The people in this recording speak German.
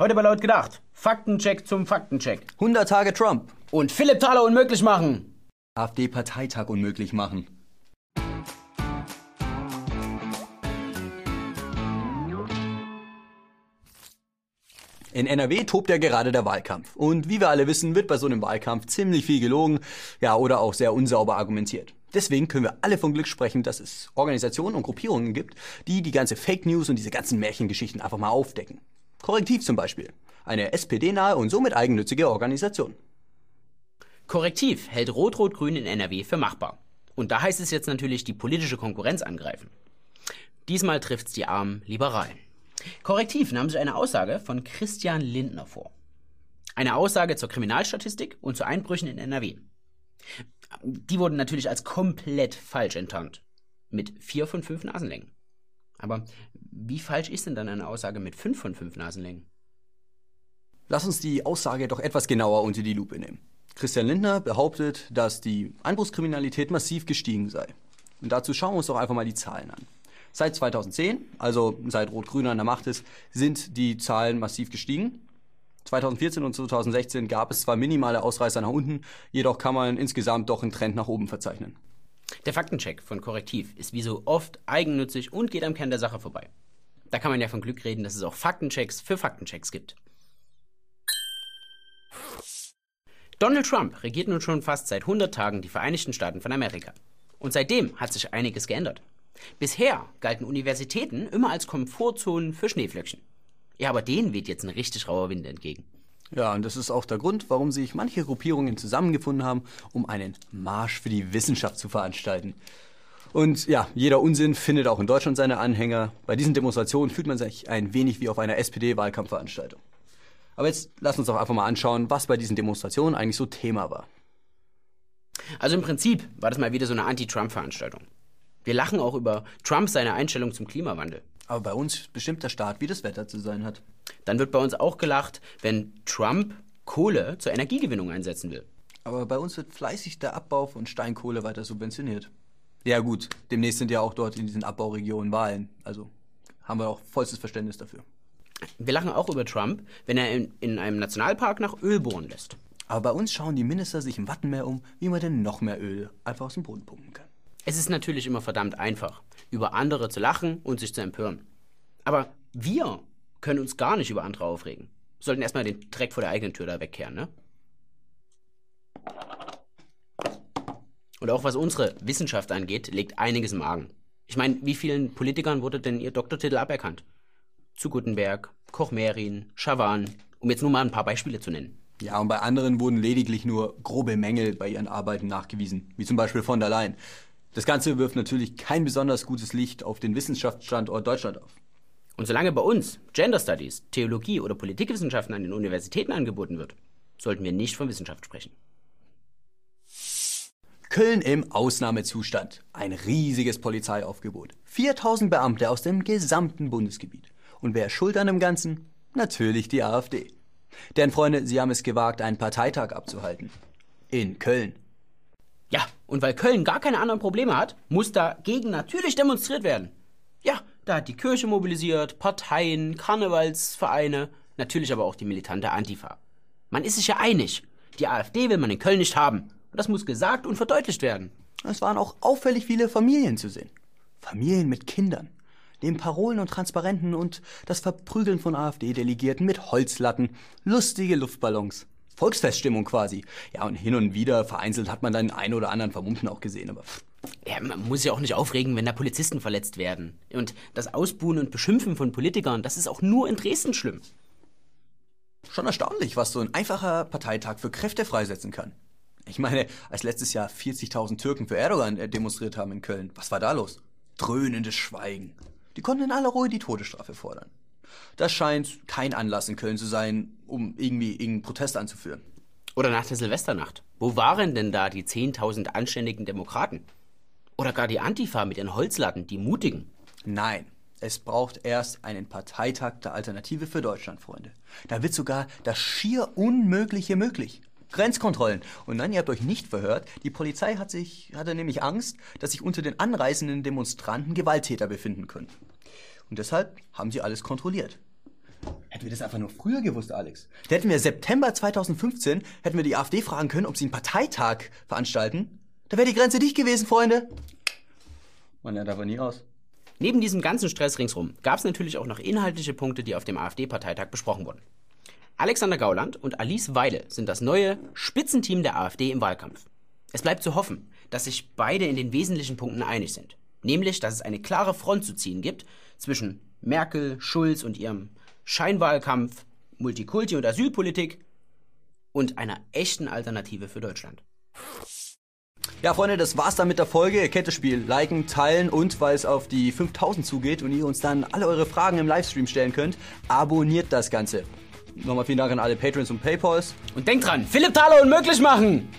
Heute bei Laut gedacht. Faktencheck zum Faktencheck. 100 Tage Trump. Und Philipp Thaler unmöglich machen. AfD-Parteitag unmöglich machen. In NRW tobt ja gerade der Wahlkampf. Und wie wir alle wissen, wird bei so einem Wahlkampf ziemlich viel gelogen, ja, oder auch sehr unsauber argumentiert. Deswegen können wir alle von Glück sprechen, dass es Organisationen und Gruppierungen gibt, die die ganze Fake News und diese ganzen Märchengeschichten einfach mal aufdecken. Korrektiv zum Beispiel. Eine SPD-nahe und somit eigennützige Organisation. Korrektiv hält Rot-Rot-Grün in NRW für machbar. Und da heißt es jetzt natürlich die politische Konkurrenz angreifen. Diesmal trifft's die armen Liberalen. Korrektiv nahm sich eine Aussage von Christian Lindner vor. Eine Aussage zur Kriminalstatistik und zu Einbrüchen in NRW. Die wurden natürlich als komplett falsch enttarnt. Mit vier von fünf Nasenlängen. Aber wie falsch ist denn dann eine Aussage mit fünf von fünf Nasenlängen? Lass uns die Aussage doch etwas genauer unter die Lupe nehmen. Christian Lindner behauptet, dass die Einbruchskriminalität massiv gestiegen sei. Und dazu schauen wir uns doch einfach mal die Zahlen an. Seit 2010, also seit Rot-Grün an der Macht ist, sind die Zahlen massiv gestiegen. 2014 und 2016 gab es zwar minimale Ausreißer nach unten, jedoch kann man insgesamt doch einen Trend nach oben verzeichnen. Der Faktencheck von Korrektiv ist wie so oft eigennützig und geht am Kern der Sache vorbei. Da kann man ja von Glück reden, dass es auch Faktenchecks für Faktenchecks gibt. Donald Trump regiert nun schon fast seit 100 Tagen die Vereinigten Staaten von Amerika. Und seitdem hat sich einiges geändert. Bisher galten Universitäten immer als Komfortzonen für Schneeflöckchen. Ja, aber denen weht jetzt ein richtig rauer Wind entgegen. Ja, und das ist auch der Grund, warum sich manche Gruppierungen zusammengefunden haben, um einen Marsch für die Wissenschaft zu veranstalten. Und ja, jeder Unsinn findet auch in Deutschland seine Anhänger. Bei diesen Demonstrationen fühlt man sich ein wenig wie auf einer SPD-Wahlkampfveranstaltung. Aber jetzt lass uns doch einfach mal anschauen, was bei diesen Demonstrationen eigentlich so Thema war. Also im Prinzip war das mal wieder so eine Anti-Trump-Veranstaltung. Wir lachen auch über Trump seine Einstellung zum Klimawandel. Aber bei uns bestimmt der Staat, wie das Wetter zu sein hat. Dann wird bei uns auch gelacht, wenn Trump Kohle zur Energiegewinnung einsetzen will. Aber bei uns wird fleißig der Abbau von Steinkohle weiter subventioniert. Ja gut, demnächst sind ja auch dort in diesen Abbauregionen Wahlen. Also haben wir auch vollstes Verständnis dafür. Wir lachen auch über Trump, wenn er in, in einem Nationalpark nach Öl bohren lässt. Aber bei uns schauen die Minister sich im Wattenmeer um, wie man denn noch mehr Öl einfach aus dem Boden pumpen kann. Es ist natürlich immer verdammt einfach, über andere zu lachen und sich zu empören. Aber wir können uns gar nicht über andere aufregen. Sollten erstmal den Dreck vor der eigenen Tür da wegkehren, ne? Und auch was unsere Wissenschaft angeht, liegt einiges im Argen. Ich meine, wie vielen Politikern wurde denn ihr Doktortitel aberkannt? Zu Gutenberg, Koch-Merin, Schawan, um jetzt nur mal ein paar Beispiele zu nennen. Ja, und bei anderen wurden lediglich nur grobe Mängel bei ihren Arbeiten nachgewiesen, wie zum Beispiel von der Leyen. Das Ganze wirft natürlich kein besonders gutes Licht auf den Wissenschaftsstandort Deutschland auf. Und solange bei uns Gender Studies, Theologie oder Politikwissenschaften an den Universitäten angeboten wird, sollten wir nicht von Wissenschaft sprechen. Köln im Ausnahmezustand. Ein riesiges Polizeiaufgebot. 4000 Beamte aus dem gesamten Bundesgebiet. Und wer schuld an dem Ganzen? Natürlich die AfD. Denn Freunde, sie haben es gewagt, einen Parteitag abzuhalten. In Köln. Ja, und weil Köln gar keine anderen Probleme hat, muss dagegen natürlich demonstriert werden. Da hat die Kirche mobilisiert, Parteien, Karnevalsvereine, natürlich aber auch die militante Antifa. Man ist sich ja einig. Die AfD will man in Köln nicht haben. Und das muss gesagt und verdeutlicht werden. Es waren auch auffällig viele Familien zu sehen. Familien mit Kindern. Neben Parolen und Transparenten und das Verprügeln von AfD-Delegierten mit Holzlatten, lustige Luftballons. Volksfeststimmung quasi. Ja, und hin und wieder vereinzelt hat man dann einen oder anderen Vermummten auch gesehen, aber. Ja, man muss sich auch nicht aufregen, wenn da Polizisten verletzt werden. Und das Ausbuhen und Beschimpfen von Politikern, das ist auch nur in Dresden schlimm. Schon erstaunlich, was so ein einfacher Parteitag für Kräfte freisetzen kann. Ich meine, als letztes Jahr 40.000 Türken für Erdogan äh, demonstriert haben in Köln, was war da los? Dröhnendes Schweigen. Die konnten in aller Ruhe die Todesstrafe fordern. Das scheint kein Anlass in Köln zu sein, um irgendwie irgendeinen Protest anzuführen. Oder nach der Silvesternacht. Wo waren denn da die 10.000 anständigen Demokraten? Oder gar die Antifa mit ihren Holzlatten, die mutigen? Nein, es braucht erst einen Parteitag der Alternative für Deutschland, Freunde. Da wird sogar das schier Unmögliche möglich. Grenzkontrollen. Und nein, ihr habt euch nicht verhört. Die Polizei hat sich, hatte nämlich Angst, dass sich unter den anreisenden Demonstranten Gewalttäter befinden können. Und deshalb haben sie alles kontrolliert. Hätten wir das einfach nur früher gewusst, Alex. Da hätten wir September 2015, hätten wir die AfD fragen können, ob sie einen Parteitag veranstalten. Da wäre die Grenze dicht gewesen, Freunde. Man lernt aber nie aus. Neben diesem ganzen Stress ringsrum gab es natürlich auch noch inhaltliche Punkte, die auf dem AfD-Parteitag besprochen wurden. Alexander Gauland und Alice Weile sind das neue Spitzenteam der AfD im Wahlkampf. Es bleibt zu hoffen, dass sich beide in den wesentlichen Punkten einig sind. Nämlich, dass es eine klare Front zu ziehen gibt zwischen Merkel, Schulz und ihrem Scheinwahlkampf, Multikulti und Asylpolitik und einer echten Alternative für Deutschland. Ja, Freunde, das war's dann mit der Folge. Ihr kennt das Spiel. Liken, teilen und, weil es auf die 5000 zugeht und ihr uns dann alle eure Fragen im Livestream stellen könnt, abonniert das Ganze. Nochmal vielen Dank an alle Patrons und Paypals. Und denkt dran, Philipp Thaler unmöglich machen!